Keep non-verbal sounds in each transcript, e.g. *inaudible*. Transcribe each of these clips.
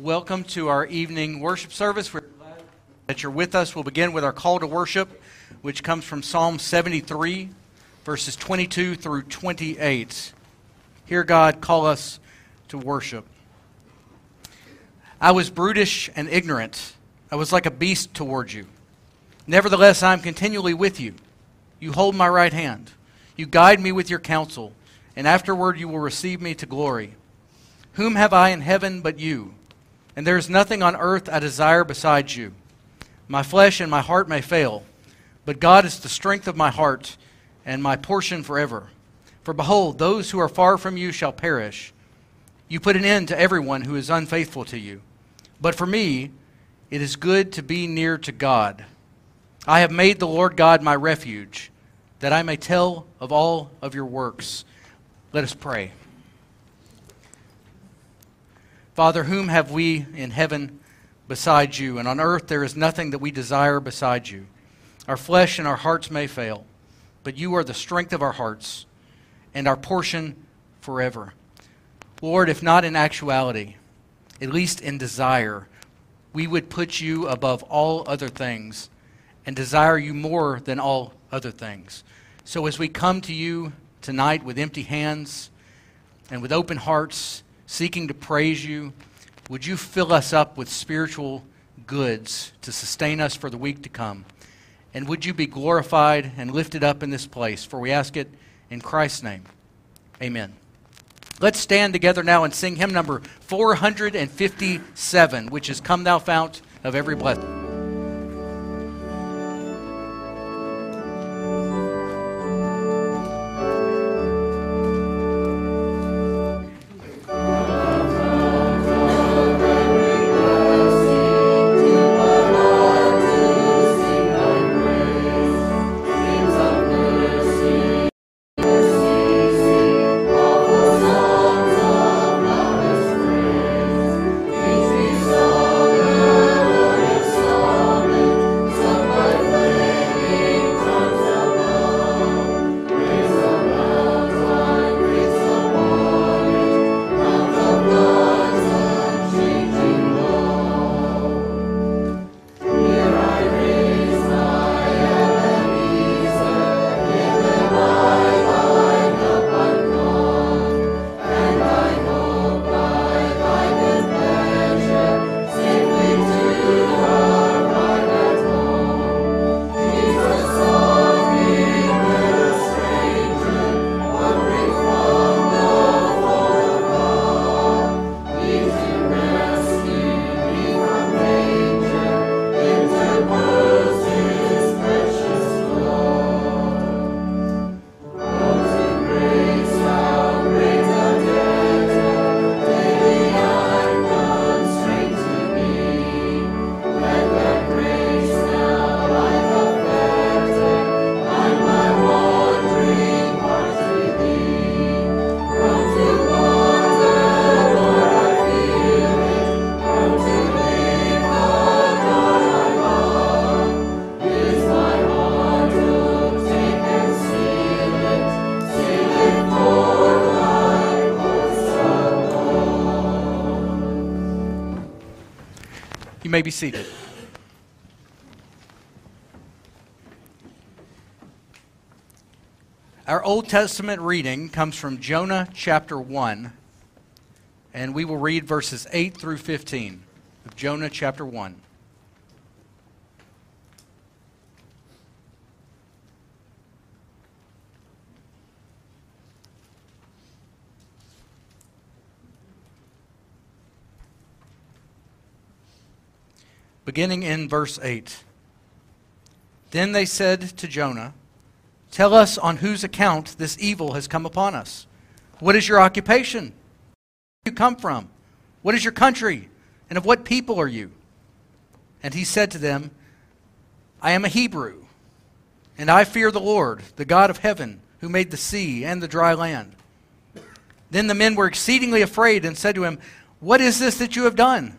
Welcome to our evening worship service. We're glad that you're with us. We'll begin with our call to worship, which comes from Psalm 73, verses 22 through 28. Hear God call us to worship. I was brutish and ignorant. I was like a beast toward you. Nevertheless, I am continually with you. You hold my right hand. You guide me with your counsel, and afterward you will receive me to glory. Whom have I in heaven but you? And there is nothing on earth I desire besides you. My flesh and my heart may fail, but God is the strength of my heart and my portion forever. For behold, those who are far from you shall perish. You put an end to everyone who is unfaithful to you. But for me, it is good to be near to God. I have made the Lord God my refuge, that I may tell of all of your works. Let us pray. Father, whom have we in heaven besides you? And on earth there is nothing that we desire besides you. Our flesh and our hearts may fail, but you are the strength of our hearts and our portion forever. Lord, if not in actuality, at least in desire, we would put you above all other things and desire you more than all other things. So as we come to you tonight with empty hands and with open hearts, seeking to praise you, would you fill us up with spiritual goods to sustain us for the week to come? And would you be glorified and lifted up in this place? For we ask it in Christ's name. Amen. Let's stand together now and sing hymn number 457, which is Come Thou Fount of Every Blessing. May be seated. Our Old Testament reading comes from Jonah chapter 1, and we will read verses 8 through 15 of Jonah chapter 1. Beginning in verse 8. Then they said to Jonah, Tell us on whose account this evil has come upon us. What is your occupation? Where do you come from? What is your country? And of what people are you? And he said to them, I am a Hebrew, and I fear the Lord, the God of heaven, who made the sea and the dry land. Then the men were exceedingly afraid and said to him, What is this that you have done?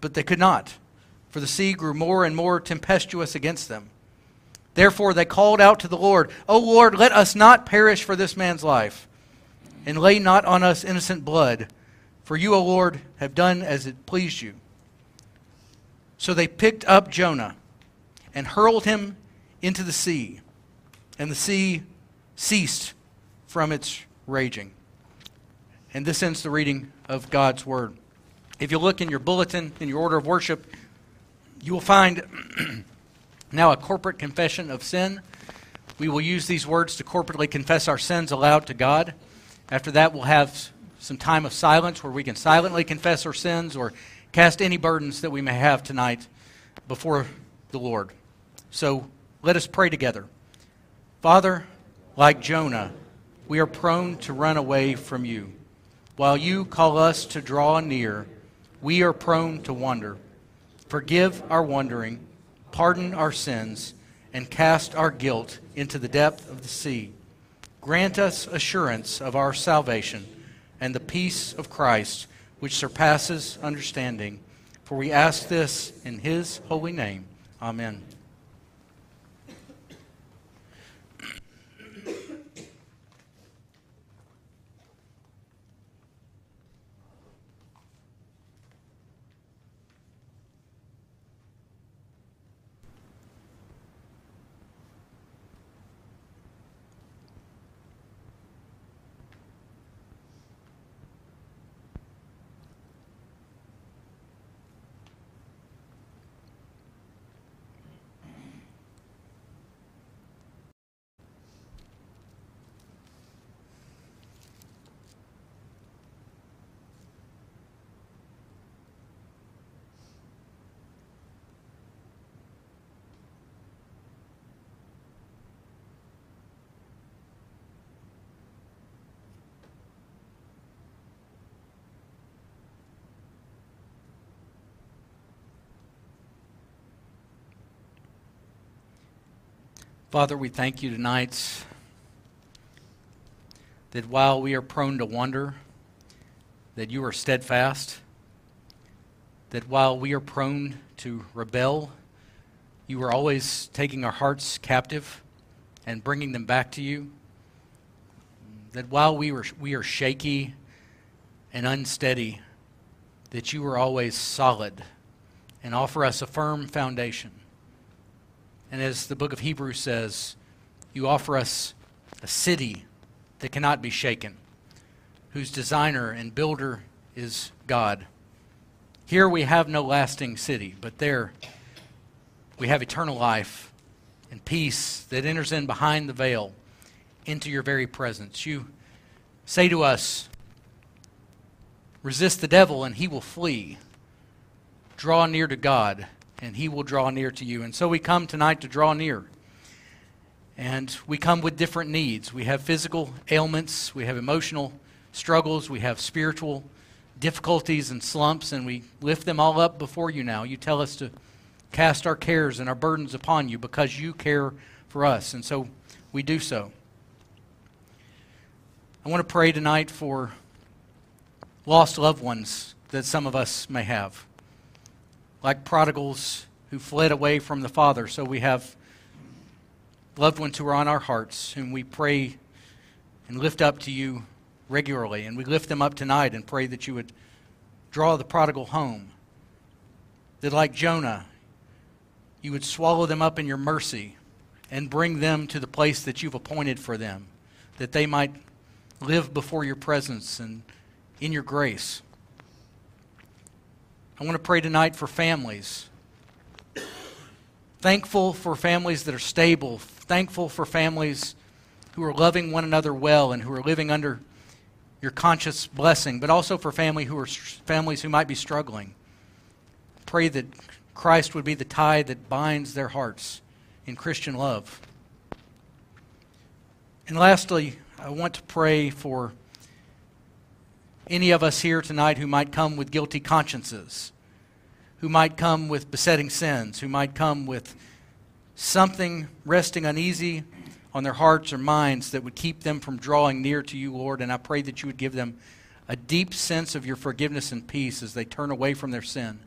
but they could not, for the sea grew more and more tempestuous against them. Therefore, they called out to the Lord, O Lord, let us not perish for this man's life, and lay not on us innocent blood, for you, O Lord, have done as it pleased you. So they picked up Jonah and hurled him into the sea, and the sea ceased from its raging. And this ends the reading of God's Word. If you look in your bulletin, in your order of worship, you will find *clears throat* now a corporate confession of sin. We will use these words to corporately confess our sins aloud to God. After that, we'll have some time of silence where we can silently confess our sins or cast any burdens that we may have tonight before the Lord. So let us pray together. Father, like Jonah, we are prone to run away from you. While you call us to draw near, we are prone to wander. Forgive our wandering, pardon our sins, and cast our guilt into the depth of the sea. Grant us assurance of our salvation and the peace of Christ which surpasses understanding. For we ask this in his holy name. Amen. Father, we thank you tonight that while we are prone to wonder, that you are steadfast, that while we are prone to rebel, you are always taking our hearts captive and bringing them back to you. That while we, were, we are shaky and unsteady, that you are always solid and offer us a firm foundation. And as the book of Hebrews says, you offer us a city that cannot be shaken, whose designer and builder is God. Here we have no lasting city, but there we have eternal life and peace that enters in behind the veil into your very presence. You say to us, resist the devil and he will flee. Draw near to God and he will draw near to you. And so we come tonight to draw near. And we come with different needs. We have physical ailments, we have emotional struggles, we have spiritual difficulties and slumps, and we lift them all up before you now. You tell us to cast our cares and our burdens upon you because you care for us. And so we do so. I want to pray tonight for lost loved ones that some of us may have like prodigals who fled away from the Father. So we have loved ones who are on our hearts, whom we pray and lift up to you regularly. And we lift them up tonight and pray that you would draw the prodigal home. That, like Jonah, you would swallow them up in your mercy and bring them to the place that you've appointed for them, that they might live before your presence and in your grace. I want to pray tonight for families. Thankful for families that are stable. Thankful for families who are loving one another well and who are living under your conscious blessing, but also for family who are families who might be struggling. Pray that Christ would be the tie that binds their hearts in Christian love. And lastly, I want to pray for any of us here tonight who might come with guilty consciences, who might come with besetting sins, who might come with something resting uneasy on their hearts or minds that would keep them from drawing near to you, Lord. And I pray that you would give them a deep sense of your forgiveness and peace as they turn away from their sin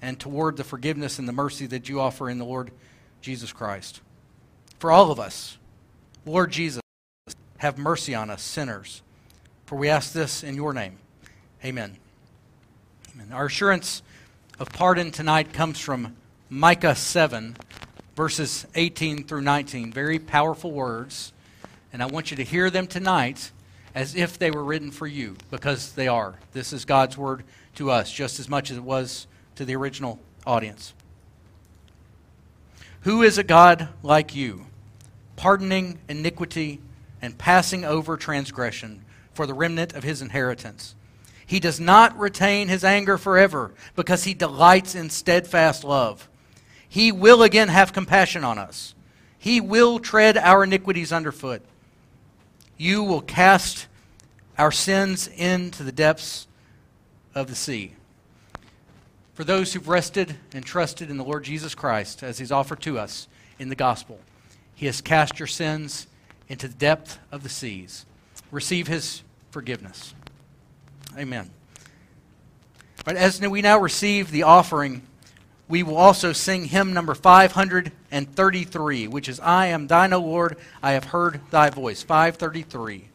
and toward the forgiveness and the mercy that you offer in the Lord Jesus Christ. For all of us, Lord Jesus, have mercy on us, sinners. For we ask this in your name. Amen. Amen. Our assurance of pardon tonight comes from Micah 7, verses 18 through 19. Very powerful words. And I want you to hear them tonight as if they were written for you, because they are. This is God's word to us, just as much as it was to the original audience. Who is a God like you, pardoning iniquity and passing over transgression for the remnant of his inheritance? He does not retain his anger forever because he delights in steadfast love. He will again have compassion on us. He will tread our iniquities underfoot. You will cast our sins into the depths of the sea. For those who've rested and trusted in the Lord Jesus Christ as he's offered to us in the gospel, he has cast your sins into the depth of the seas. Receive his forgiveness. Amen. But as we now receive the offering, we will also sing hymn number 533, which is I am thine, O Lord, I have heard thy voice. 533.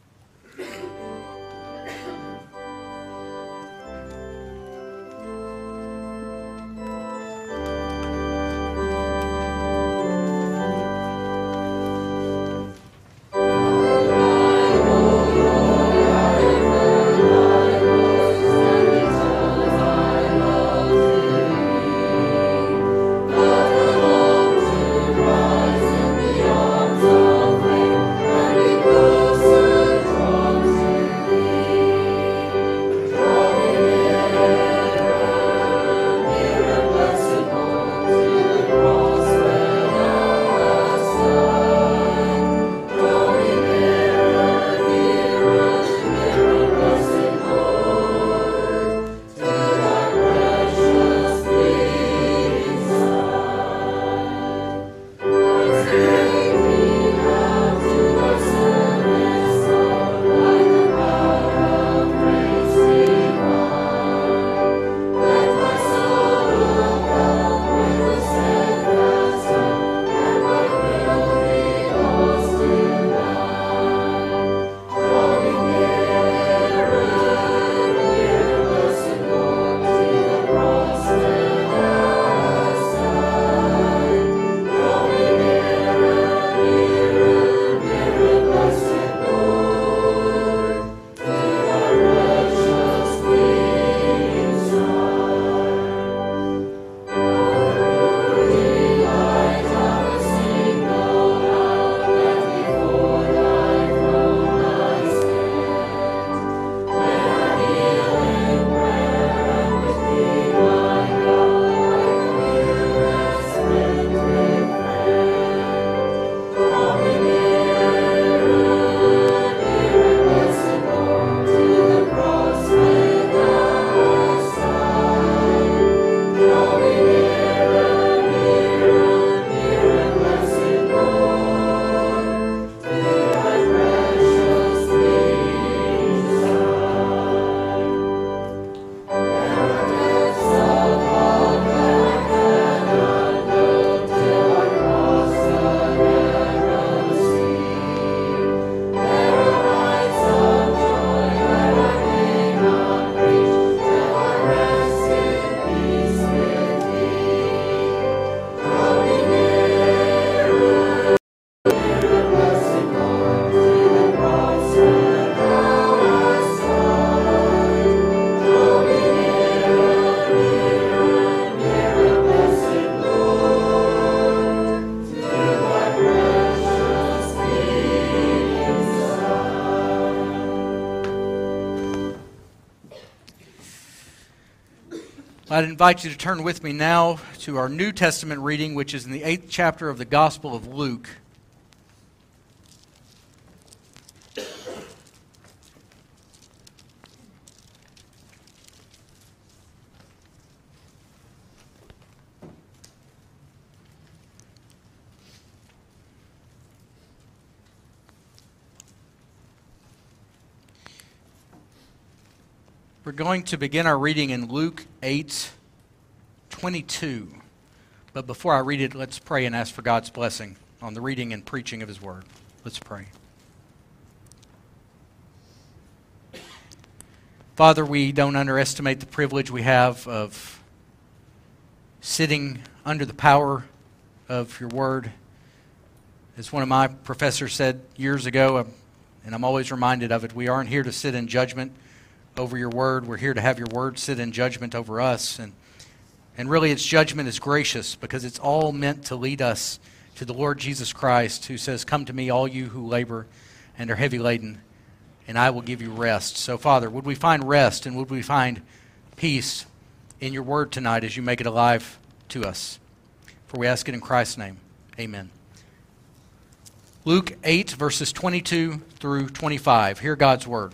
I'd invite you to turn with me now to our New Testament reading, which is in the eighth chapter of the Gospel of Luke. Going to begin our reading in Luke 8 22. But before I read it, let's pray and ask for God's blessing on the reading and preaching of His Word. Let's pray. Father, we don't underestimate the privilege we have of sitting under the power of your Word. As one of my professors said years ago, um, and I'm always reminded of it, we aren't here to sit in judgment over your word. We're here to have your word sit in judgment over us. And, and really, its judgment is gracious because it's all meant to lead us to the Lord Jesus Christ, who says, Come to me, all you who labor and are heavy laden, and I will give you rest. So, Father, would we find rest and would we find peace in your word tonight as you make it alive to us? For we ask it in Christ's name. Amen. Luke 8, verses 22 through 25. Hear God's word.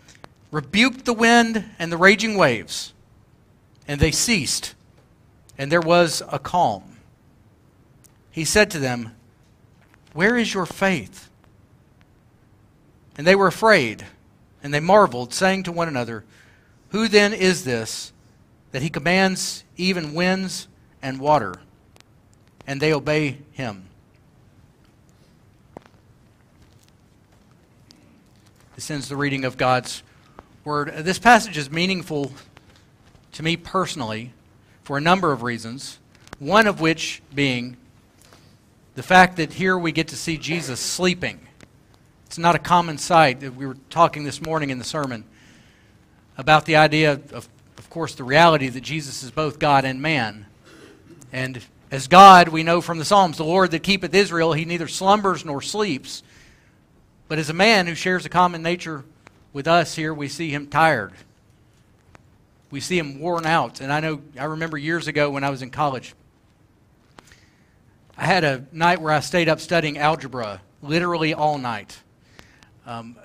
rebuked the wind and the raging waves, and they ceased, and there was a calm. He said to them, Where is your faith? And they were afraid, and they marveled, saying to one another, Who then is this that he commands even winds and water, and they obey him? This ends the reading of God's word. Uh, this passage is meaningful to me personally for a number of reasons, one of which being the fact that here we get to see Jesus sleeping. It's not a common sight. We were talking this morning in the sermon about the idea of, of course, the reality that Jesus is both God and man. And as God, we know from the Psalms, the Lord that keepeth Israel, he neither slumbers nor sleeps. But as a man who shares a common nature with us here, we see him tired. We see him worn out. And I know, I remember years ago when I was in college, I had a night where I stayed up studying algebra literally all night. Um,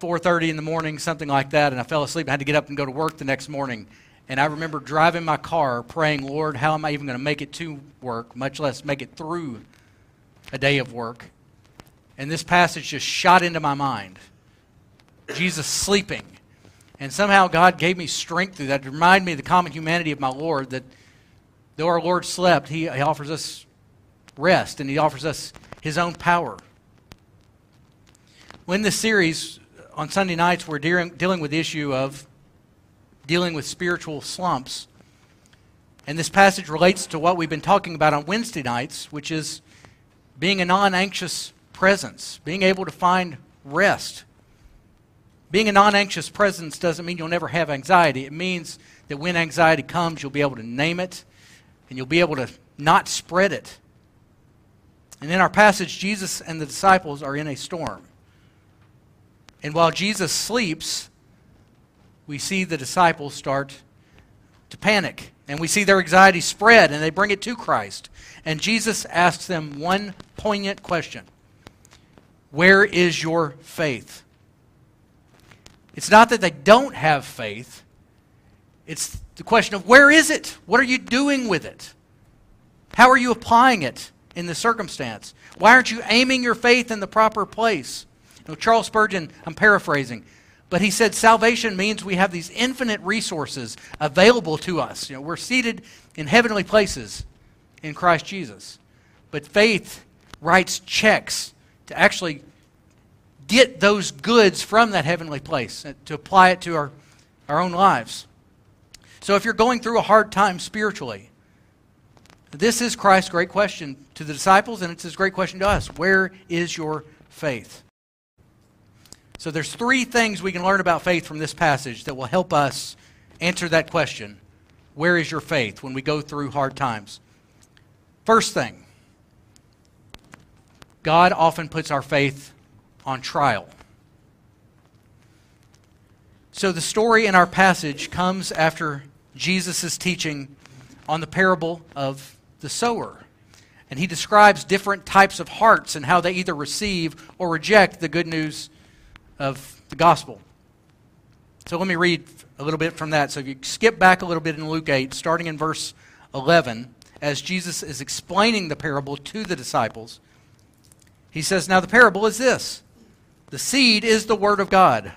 4.30 in the morning, something like that, and I fell asleep. I had to get up and go to work the next morning. And I remember driving my car praying, Lord, how am I even going to make it to work, much less make it through a day of work? And this passage just shot into my mind. Jesus sleeping. And somehow God gave me strength through that to remind me of the common humanity of my Lord that though our Lord slept, he, he offers us rest and He offers us His own power. When this series on Sunday nights, we're dealing, dealing with the issue of dealing with spiritual slumps. And this passage relates to what we've been talking about on Wednesday nights, which is being a non anxious presence, being able to find rest being a non anxious presence doesn't mean you'll never have anxiety. It means that when anxiety comes, you'll be able to name it and you'll be able to not spread it. And in our passage, Jesus and the disciples are in a storm. And while Jesus sleeps, we see the disciples start to panic. And we see their anxiety spread, and they bring it to Christ. And Jesus asks them one poignant question Where is your faith? It's not that they don't have faith, it's the question of where is it? What are you doing with it? How are you applying it in the circumstance? Why aren't you aiming your faith in the proper place? You know, Charles Spurgeon, I'm paraphrasing, but he said salvation means we have these infinite resources available to us. You know, we're seated in heavenly places in Christ Jesus. But faith writes checks to actually get those goods from that heavenly place, uh, to apply it to our, our own lives. So if you're going through a hard time spiritually, this is Christ's great question to the disciples, and it's his great question to us. Where is your faith? So there's three things we can learn about faith from this passage that will help us answer that question. Where is your faith when we go through hard times? First thing, God often puts our faith on trial. So the story in our passage comes after Jesus' teaching on the parable of the sower. And he describes different types of hearts and how they either receive or reject the good news of the gospel. So let me read a little bit from that. So if you skip back a little bit in Luke 8, starting in verse 11, as Jesus is explaining the parable to the disciples, he says, Now the parable is this the seed is the word of God.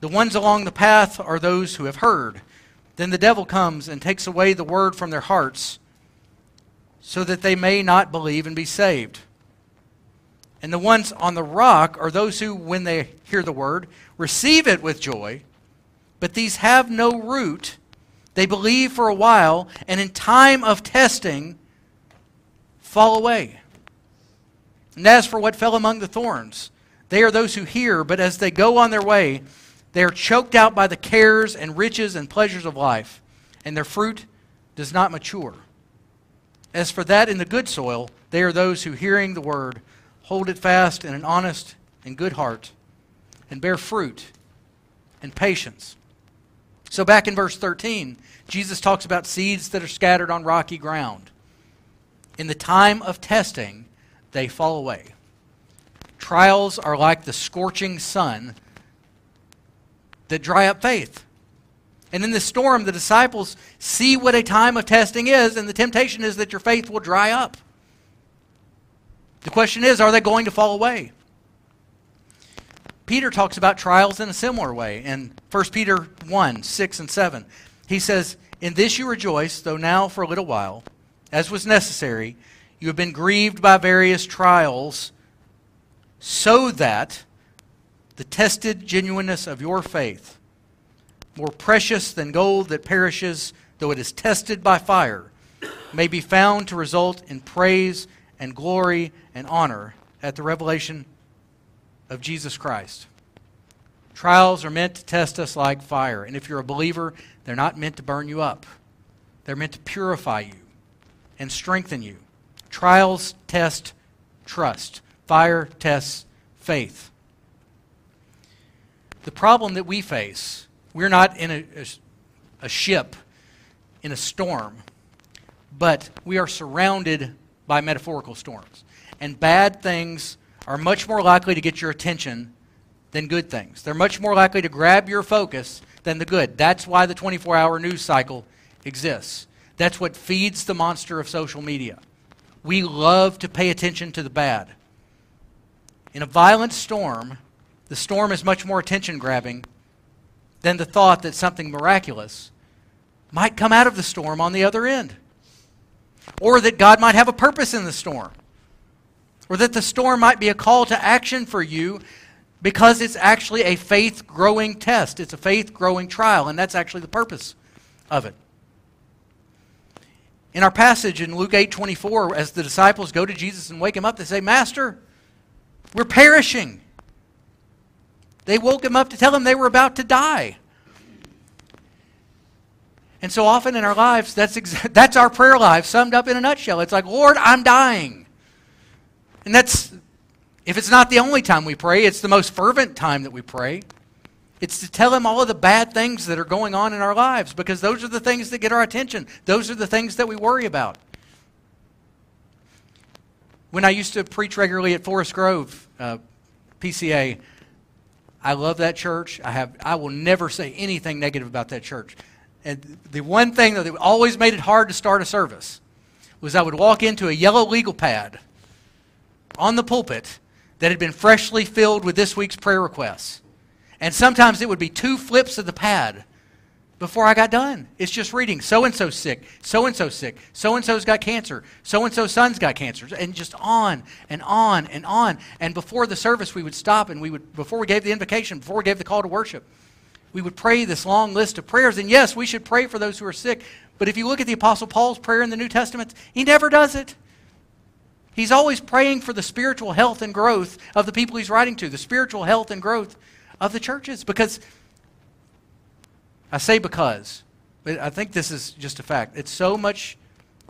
The ones along the path are those who have heard. Then the devil comes and takes away the word from their hearts, so that they may not believe and be saved. And the ones on the rock are those who, when they hear the word, receive it with joy, but these have no root. They believe for a while, and in time of testing, fall away. And as for what fell among the thorns, they are those who hear, but as they go on their way, they are choked out by the cares and riches and pleasures of life, and their fruit does not mature. As for that in the good soil, they are those who, hearing the word, hold it fast in an honest and good heart, and bear fruit and patience. So, back in verse 13, Jesus talks about seeds that are scattered on rocky ground. In the time of testing, they fall away. Trials are like the scorching sun that dry up faith. And in the storm, the disciples see what a time of testing is, and the temptation is that your faith will dry up. The question is, are they going to fall away? Peter talks about trials in a similar way in 1 Peter 1 6 and 7. He says, In this you rejoice, though now for a little while, as was necessary, you have been grieved by various trials, so that the tested genuineness of your faith, more precious than gold that perishes, though it is tested by fire, may be found to result in praise and glory and honor at the revelation of Jesus Christ. Trials are meant to test us like fire. And if you're a believer, they're not meant to burn you up, they're meant to purify you and strengthen you. Trials test trust, fire tests faith the problem that we face, we're not in a, a, a ship in a storm, but we are surrounded by metaphorical storms. And bad things are much more likely to get your attention than good things. They're much more likely to grab your focus than the good. That's why the 24 hour news cycle exists. That's what feeds the monster of social media. We love to pay attention to the bad. In a violent storm, the storm is much more attention grabbing than the thought that something miraculous might come out of the storm on the other end. Or that God might have a purpose in the storm. Or that the storm might be a call to action for you because it's actually a faith growing test. It's a faith growing trial, and that's actually the purpose of it. In our passage in Luke 8 24, as the disciples go to Jesus and wake him up, they say, Master, we're perishing. They woke him up to tell him they were about to die. And so often in our lives, that's, *laughs* that's our prayer life summed up in a nutshell. It's like, Lord, I'm dying. And that's, if it's not the only time we pray, it's the most fervent time that we pray. It's to tell him all of the bad things that are going on in our lives because those are the things that get our attention. Those are the things that we worry about. When I used to preach regularly at Forest Grove, uh, PCA, I love that church. I have I will never say anything negative about that church. And the one thing that always made it hard to start a service was I would walk into a yellow legal pad on the pulpit that had been freshly filled with this week's prayer requests. And sometimes it would be two flips of the pad before I got done. It's just reading so and so sick, so and so sick, so and so's got cancer, so and so's son's got cancer, and just on and on and on. And before the service, we would stop and we would, before we gave the invocation, before we gave the call to worship, we would pray this long list of prayers. And yes, we should pray for those who are sick. But if you look at the Apostle Paul's prayer in the New Testament, he never does it. He's always praying for the spiritual health and growth of the people he's writing to, the spiritual health and growth of the churches, because I say because, but I think this is just a fact. It's so much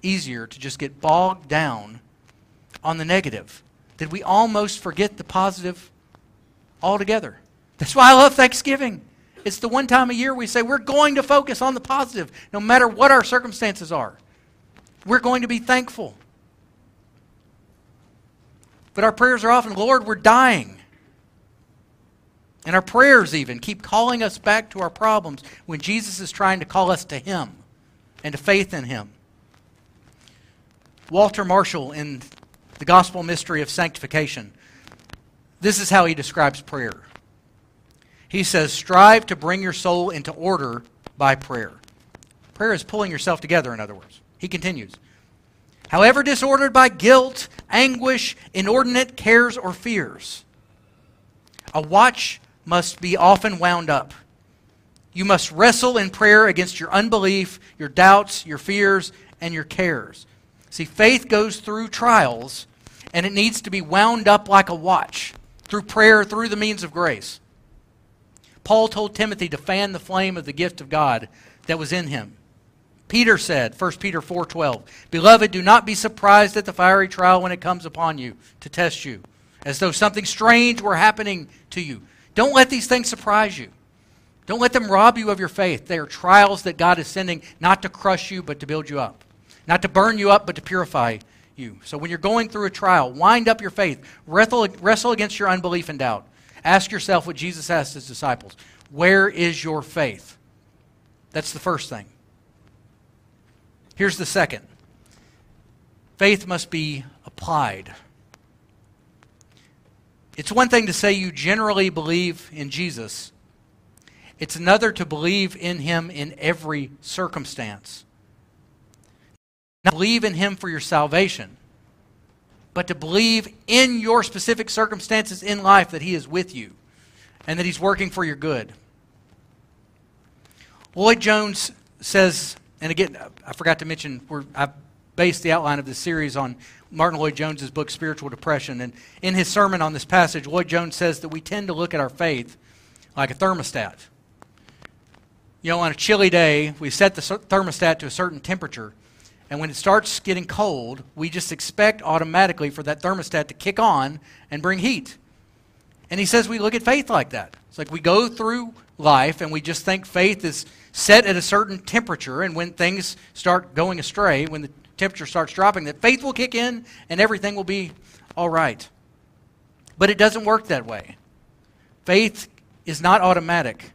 easier to just get bogged down on the negative that we almost forget the positive altogether. That's why I love Thanksgiving. It's the one time a year we say we're going to focus on the positive, no matter what our circumstances are. We're going to be thankful. But our prayers are often, Lord, we're dying. And our prayers, even, keep calling us back to our problems when Jesus is trying to call us to Him and to faith in Him. Walter Marshall, in The Gospel Mystery of Sanctification, this is how he describes prayer. He says, Strive to bring your soul into order by prayer. Prayer is pulling yourself together, in other words. He continues, However disordered by guilt, anguish, inordinate cares, or fears, a watch must be often wound up. You must wrestle in prayer against your unbelief, your doubts, your fears, and your cares. See, faith goes through trials, and it needs to be wound up like a watch through prayer, through the means of grace. Paul told Timothy to fan the flame of the gift of God that was in him. Peter said, 1 Peter 4:12, "Beloved, do not be surprised at the fiery trial when it comes upon you to test you, as though something strange were happening to you. Don't let these things surprise you. Don't let them rob you of your faith. They are trials that God is sending not to crush you, but to build you up. Not to burn you up, but to purify you. So when you're going through a trial, wind up your faith. Wrestle, wrestle against your unbelief and doubt. Ask yourself what Jesus asked his disciples Where is your faith? That's the first thing. Here's the second faith must be applied. It's one thing to say you generally believe in Jesus, it's another to believe in him in every circumstance. Not believe in him for your salvation, but to believe in your specific circumstances in life that he is with you and that he's working for your good. Lloyd Jones says, and again, I forgot to mention, I've based the outline of this series on Martyn Lloyd-Jones's book, Spiritual Depression. And in his sermon on this passage, Lloyd-Jones says that we tend to look at our faith like a thermostat. You know, on a chilly day, we set the thermostat to a certain temperature. And when it starts getting cold, we just expect automatically for that thermostat to kick on and bring heat. And he says we look at faith like that. It's like we go through life and we just think faith is set at a certain temperature, and when things start going astray, when the temperature starts dropping, that faith will kick in and everything will be all right. But it doesn't work that way. Faith is not automatic,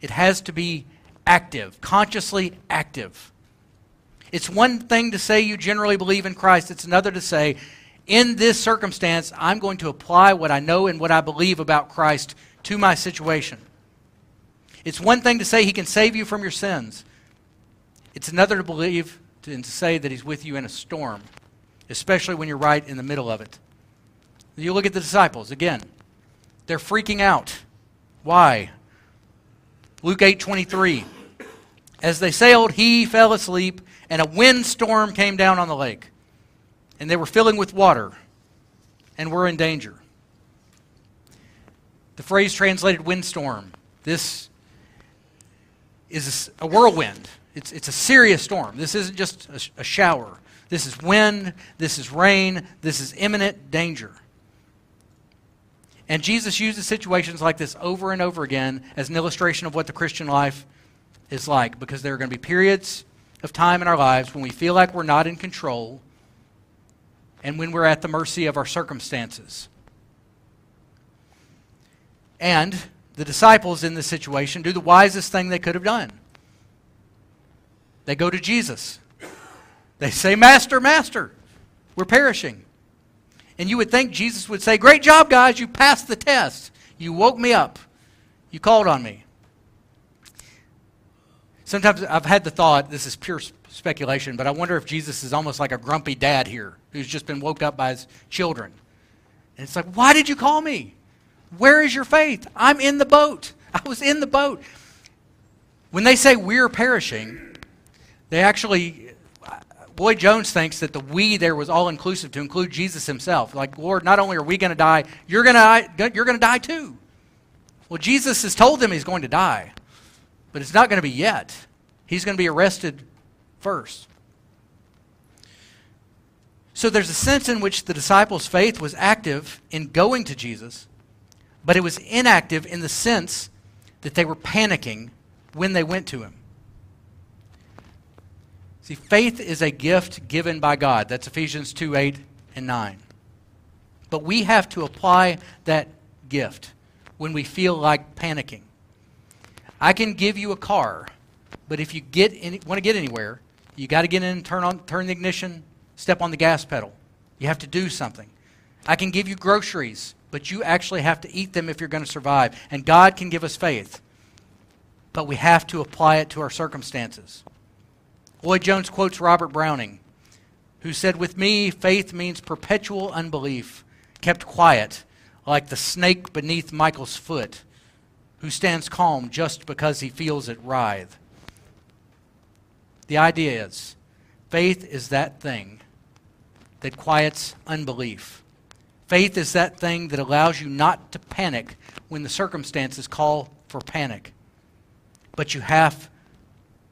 it has to be active, consciously active. It's one thing to say you generally believe in Christ, it's another to say, in this circumstance, I'm going to apply what I know and what I believe about Christ to my situation. It's one thing to say he can save you from your sins. It's another to believe and to say that he's with you in a storm, especially when you're right in the middle of it. You look at the disciples again. They're freaking out. Why? Luke 8:23. As they sailed, he fell asleep, and a windstorm came down on the lake. And they were filling with water and were in danger. The phrase translated windstorm. This is a whirlwind. It's, it's a serious storm. This isn't just a, a shower. This is wind, this is rain, this is imminent danger. And Jesus uses situations like this over and over again as an illustration of what the Christian life is like because there are going to be periods of time in our lives when we feel like we're not in control and when we're at the mercy of our circumstances. And the disciples in this situation do the wisest thing they could have done. They go to Jesus. They say, Master, Master, we're perishing. And you would think Jesus would say, Great job, guys, you passed the test. You woke me up. You called on me. Sometimes I've had the thought, this is pure speculation, but I wonder if Jesus is almost like a grumpy dad here who's just been woke up by his children. And it's like, Why did you call me? Where is your faith? I'm in the boat. I was in the boat. When they say we're perishing, they actually, Lloyd Jones thinks that the we there was all inclusive to include Jesus himself. Like, Lord, not only are we going to die, you're going to you're going to die too. Well, Jesus has told them he's going to die, but it's not going to be yet. He's going to be arrested first. So there's a sense in which the disciples' faith was active in going to Jesus, but it was inactive in the sense that they were panicking when they went to him. See, faith is a gift given by God. That's Ephesians 2 8 and 9. But we have to apply that gift when we feel like panicking. I can give you a car, but if you get any, want to get anywhere, you got to get in, and turn on, turn the ignition, step on the gas pedal. You have to do something. I can give you groceries, but you actually have to eat them if you're going to survive. And God can give us faith, but we have to apply it to our circumstances. Lloyd Jones quotes Robert Browning, who said, With me, faith means perpetual unbelief, kept quiet, like the snake beneath Michael's foot, who stands calm just because he feels it writhe. The idea is faith is that thing that quiets unbelief. Faith is that thing that allows you not to panic when the circumstances call for panic. But you have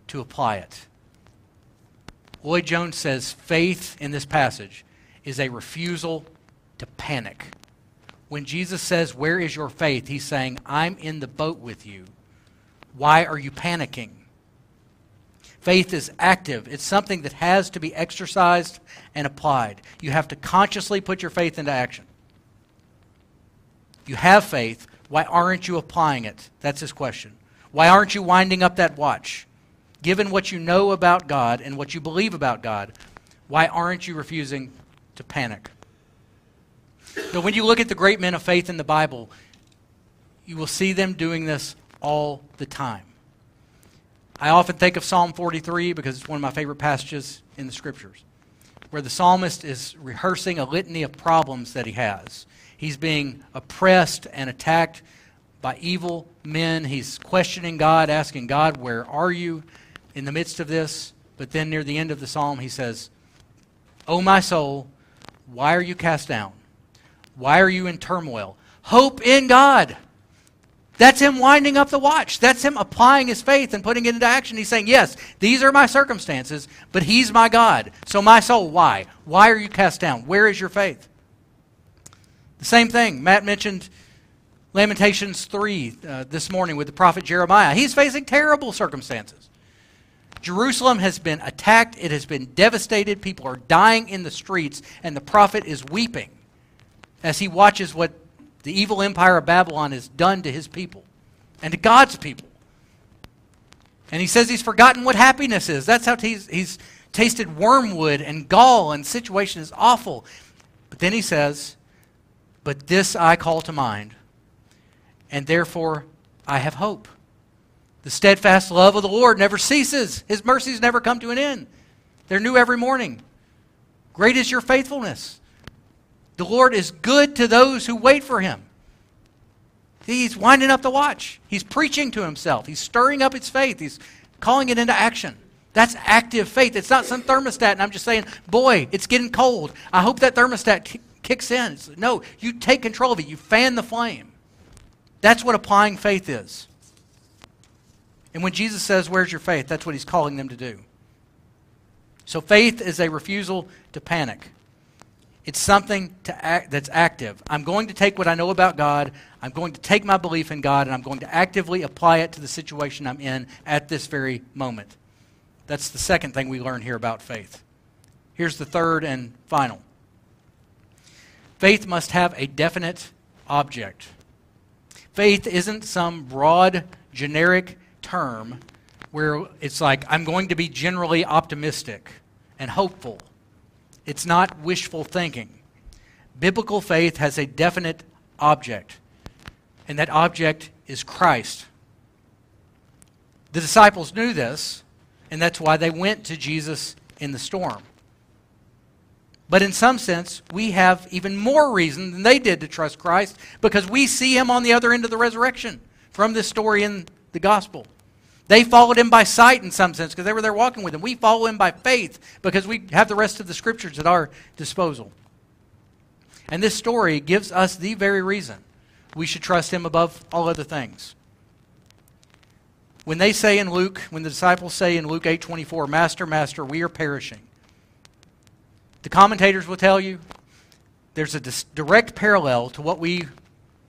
to apply it. Lloyd Jones says faith in this passage is a refusal to panic. When Jesus says, Where is your faith? he's saying, I'm in the boat with you. Why are you panicking? Faith is active. It's something that has to be exercised and applied. You have to consciously put your faith into action. You have faith. Why aren't you applying it? That's his question. Why aren't you winding up that watch? Given what you know about God and what you believe about God, why aren't you refusing to panic? But when you look at the great men of faith in the Bible, you will see them doing this all the time. I often think of Psalm 43 because it's one of my favorite passages in the scriptures, where the psalmist is rehearsing a litany of problems that he has. He's being oppressed and attacked by evil men. He's questioning God, asking God, Where are you in the midst of this? But then near the end of the psalm, he says, O my soul, why are you cast down? Why are you in turmoil? Hope in God. That's him winding up the watch. That's him applying his faith and putting it into action. He's saying, Yes, these are my circumstances, but he's my God. So, my soul, why? Why are you cast down? Where is your faith? The same thing. Matt mentioned Lamentations 3 uh, this morning with the prophet Jeremiah. He's facing terrible circumstances. Jerusalem has been attacked, it has been devastated, people are dying in the streets, and the prophet is weeping as he watches what the evil empire of Babylon has done to his people and to God's people. And he says he's forgotten what happiness is. That's how he's, he's tasted wormwood and gall, and the situation is awful. But then he says, But this I call to mind, and therefore I have hope. The steadfast love of the Lord never ceases, His mercies never come to an end. They're new every morning. Great is your faithfulness. The Lord is good to those who wait for him. He's winding up the watch. He's preaching to himself. He's stirring up his faith. He's calling it into action. That's active faith. It's not some thermostat, and I'm just saying, boy, it's getting cold. I hope that thermostat k- kicks in. It's, no, you take control of it. You fan the flame. That's what applying faith is. And when Jesus says, Where's your faith? that's what he's calling them to do. So faith is a refusal to panic. It's something act, that's active. I'm going to take what I know about God, I'm going to take my belief in God, and I'm going to actively apply it to the situation I'm in at this very moment. That's the second thing we learn here about faith. Here's the third and final faith must have a definite object. Faith isn't some broad, generic term where it's like, I'm going to be generally optimistic and hopeful it's not wishful thinking. Biblical faith has a definite object, and that object is Christ. The disciples knew this, and that's why they went to Jesus in the storm. But in some sense, we have even more reason than they did to trust Christ because we see him on the other end of the resurrection from this story in the gospel. They followed him by sight in some sense because they were there walking with him. We follow him by faith because we have the rest of the scriptures at our disposal. And this story gives us the very reason we should trust him above all other things. When they say in Luke, when the disciples say in Luke 8:24, "Master, master, we are perishing." The commentators will tell you there's a direct parallel to what we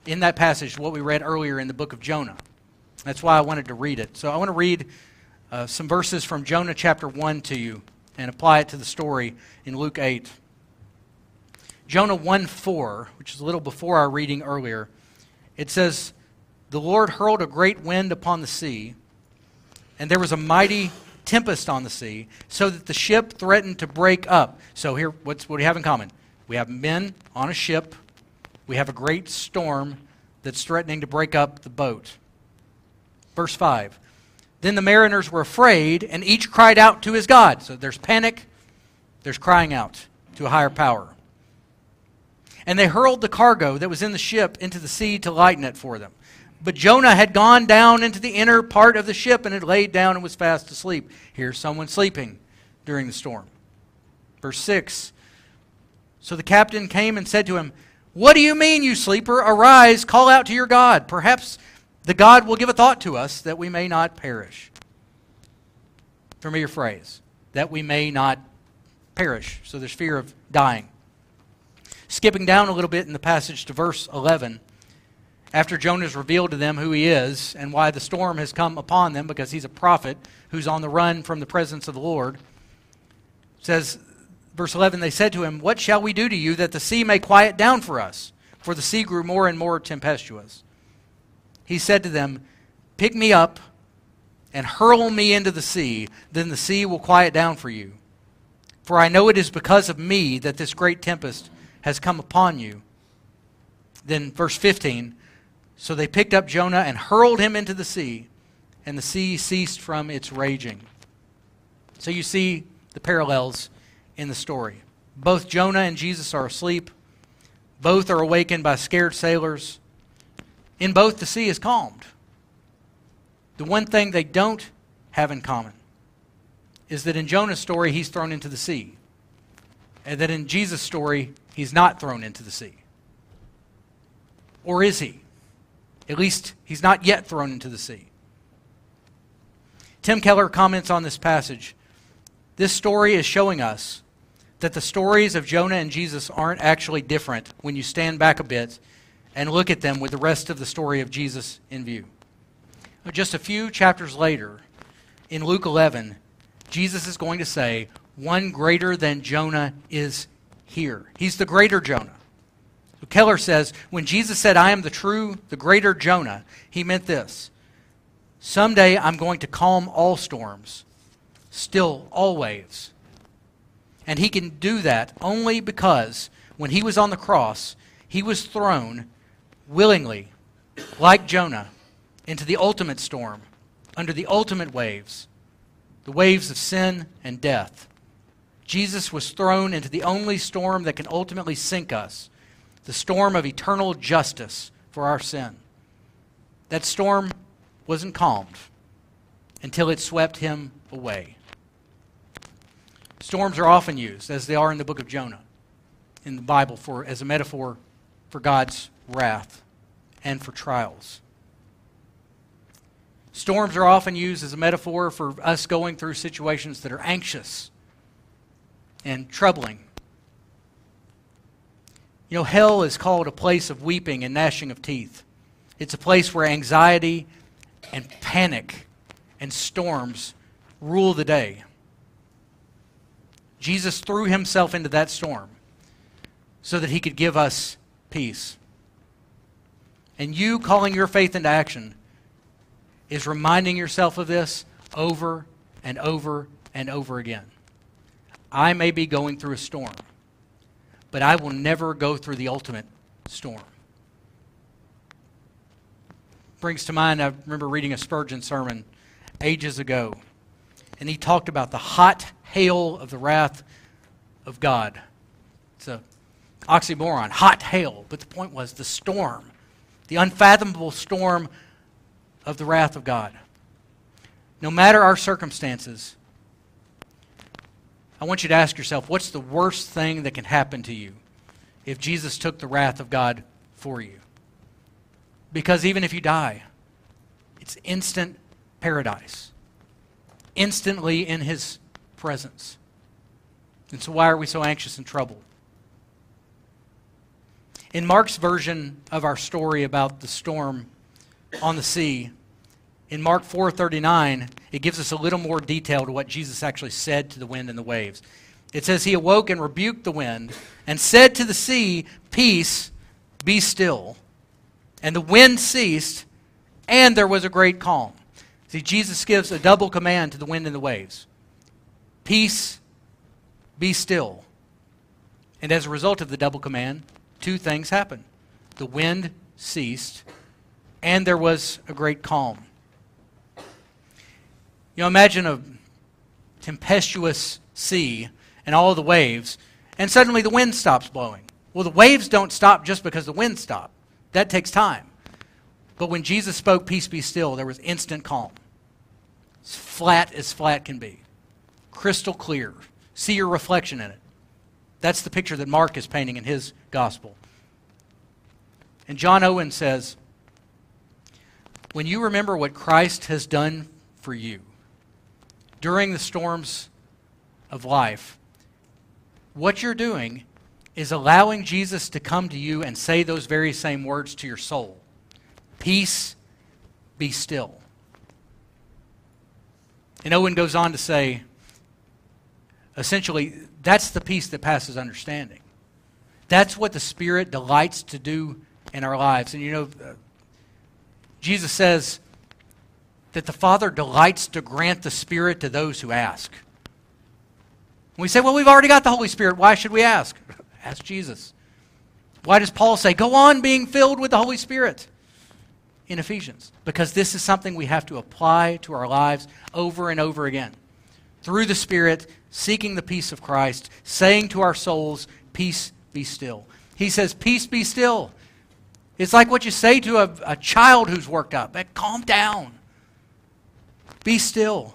in that passage what we read earlier in the book of Jonah That's why I wanted to read it. So I want to read uh, some verses from Jonah chapter 1 to you and apply it to the story in Luke 8. Jonah 1 4, which is a little before our reading earlier, it says, The Lord hurled a great wind upon the sea, and there was a mighty tempest on the sea, so that the ship threatened to break up. So here, what's, what do we have in common? We have men on a ship, we have a great storm that's threatening to break up the boat. Verse 5 Then the mariners were afraid, and each cried out to his God. So there's panic, there's crying out to a higher power. And they hurled the cargo that was in the ship into the sea to lighten it for them. But Jonah had gone down into the inner part of the ship and had laid down and was fast asleep. Here's someone sleeping during the storm. Verse 6 So the captain came and said to him, What do you mean, you sleeper? Arise, call out to your God. Perhaps the God will give a thought to us that we may not perish. Familiar phrase, that we may not perish. So there's fear of dying. Skipping down a little bit in the passage to verse 11, after Jonah has revealed to them who he is and why the storm has come upon them, because he's a prophet who's on the run from the presence of the Lord, says, verse 11, they said to him, What shall we do to you that the sea may quiet down for us? For the sea grew more and more tempestuous. He said to them, Pick me up and hurl me into the sea, then the sea will quiet down for you. For I know it is because of me that this great tempest has come upon you. Then, verse 15 So they picked up Jonah and hurled him into the sea, and the sea ceased from its raging. So you see the parallels in the story. Both Jonah and Jesus are asleep, both are awakened by scared sailors. In both, the sea is calmed. The one thing they don't have in common is that in Jonah's story, he's thrown into the sea. And that in Jesus' story, he's not thrown into the sea. Or is he? At least he's not yet thrown into the sea. Tim Keller comments on this passage. This story is showing us that the stories of Jonah and Jesus aren't actually different when you stand back a bit and look at them with the rest of the story of Jesus in view. Just a few chapters later, in Luke 11, Jesus is going to say, One greater than Jonah is here. He's the greater Jonah. So Keller says, when Jesus said, I am the true, the greater Jonah, he meant this Someday I'm going to calm all storms, still all waves. And he can do that only because when he was on the cross, he was thrown willingly, like Jonah, into the ultimate storm, under the ultimate waves, the waves of sin and death. Jesus was thrown into the only storm that can ultimately sink us the storm of eternal justice for our sin. That storm wasn't calmed until it swept him away. Storms are often used, as they are in the book of Jonah, in the Bible, for, as a metaphor for God's wrath and for trials. Storms are often used as a metaphor for us going through situations that are anxious and troubling. You know, hell is called a place of weeping and gnashing of teeth. It's a place where anxiety and panic and storms rule the day. Jesus threw himself into that storm so that he could give us peace. And you calling your faith into action is reminding yourself of this over and over and over again. I may be going through a storm, but I will never go through the ultimate storm. Brings to mind, I remember reading a Spurgeon sermon ages ago, and he talked about the hot hail of the wrath of God. It's a oxymoron, hot hail, but the point was the storm, the unfathomable storm of the wrath of God. No matter our circumstances, I want you to ask yourself what's the worst thing that can happen to you if Jesus took the wrath of God for you? Because even if you die, it's instant paradise, instantly in his presence. And so, why are we so anxious and troubled? In Mark's version of our story about the storm on the sea, in Mark 4:39, it gives us a little more detail to what Jesus actually said to the wind and the waves. It says he awoke and rebuked the wind and said to the sea, "Peace, be still." And the wind ceased, and there was a great calm. See, Jesus gives a double command to the wind and the waves. Peace, be still. And as a result of the double command, two things happened. The wind ceased, and there was a great calm. You know, imagine a tempestuous sea and all the waves, and suddenly the wind stops blowing. Well, the waves don't stop just because the wind stopped. That takes time. But when Jesus spoke, Peace be still, there was instant calm. Flat as flat can be, crystal clear. See your reflection in it. That's the picture that Mark is painting in his gospel. And John Owen says, When you remember what Christ has done for you during the storms of life, what you're doing is allowing Jesus to come to you and say those very same words to your soul Peace, be still. And Owen goes on to say, essentially, that's the peace that passes understanding. That's what the Spirit delights to do in our lives. And you know, uh, Jesus says that the Father delights to grant the Spirit to those who ask. we say, well, we've already got the Holy Spirit. Why should we ask? *laughs* ask Jesus. Why does Paul say, go on being filled with the Holy Spirit? in Ephesians because this is something we have to apply to our lives over and over again. Through the Spirit, seeking the peace of Christ, saying to our souls, Peace be still. He says, Peace be still. It's like what you say to a, a child who's worked up. Calm down. Be still.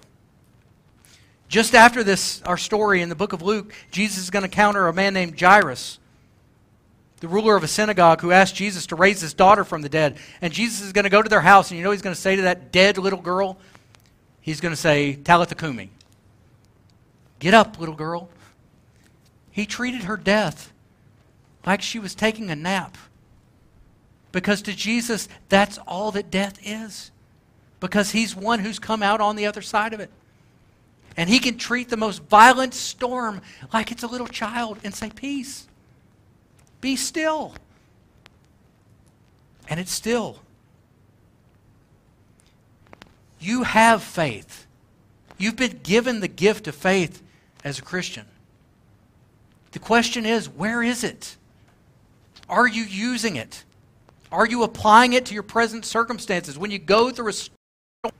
Just after this, our story in the book of Luke, Jesus is going to encounter a man named Jairus the ruler of a synagogue who asked Jesus to raise his daughter from the dead. And Jesus is going to go to their house, and you know he's going to say to that dead little girl? He's going to say, Talitha Kumi. Get up, little girl. He treated her death like she was taking a nap. Because to Jesus, that's all that death is. Because he's one who's come out on the other side of it. And he can treat the most violent storm like it's a little child and say, Peace. Be still. And it's still. You have faith. You've been given the gift of faith as a Christian. The question is, where is it? Are you using it? Are you applying it to your present circumstances? When you go through a storm,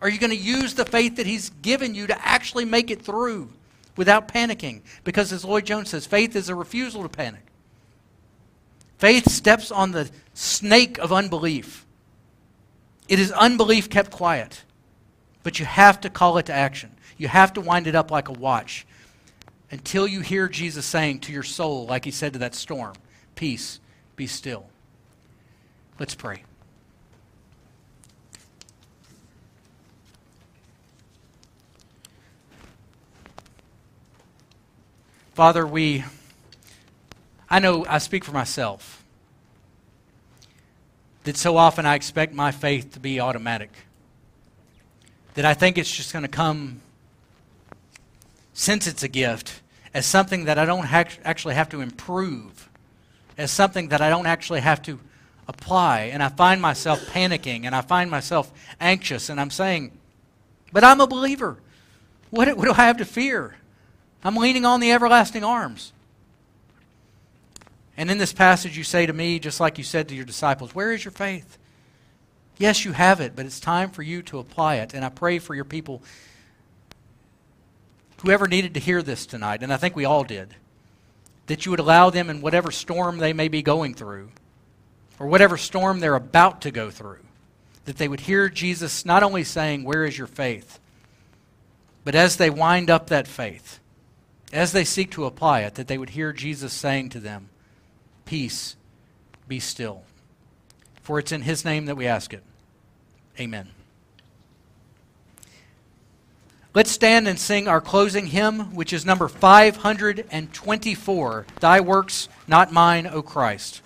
are you going to use the faith that He's given you to actually make it through without panicking? Because as Lloyd Jones says, faith is a refusal to panic. Faith steps on the snake of unbelief. It is unbelief kept quiet. But you have to call it to action. You have to wind it up like a watch until you hear Jesus saying to your soul, like he said to that storm, Peace, be still. Let's pray. Father, we I know I speak for myself that so often I expect my faith to be automatic. That I think it's just going to come, since it's a gift, as something that I don't ha- actually have to improve, as something that I don't actually have to apply. And I find myself panicking and I find myself anxious and I'm saying, but I'm a believer. What, what do I have to fear? I'm leaning on the everlasting arms. And in this passage, you say to me, just like you said to your disciples, Where is your faith? Yes, you have it, but it's time for you to apply it. And I pray for your people, whoever needed to hear this tonight, and I think we all did, that you would allow them in whatever storm they may be going through, or whatever storm they're about to go through, that they would hear Jesus not only saying, Where is your faith? but as they wind up that faith, as they seek to apply it, that they would hear Jesus saying to them, Peace, be still. For it's in his name that we ask it. Amen. Let's stand and sing our closing hymn, which is number 524 Thy Works, Not Mine, O Christ.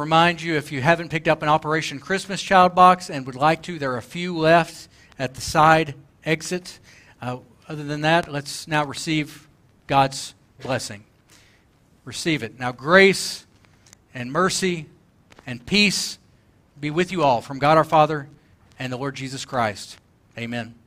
Remind you if you haven't picked up an Operation Christmas Child box and would like to, there are a few left at the side exit. Uh, other than that, let's now receive God's blessing. Receive it. Now, grace and mercy and peace be with you all from God our Father and the Lord Jesus Christ. Amen.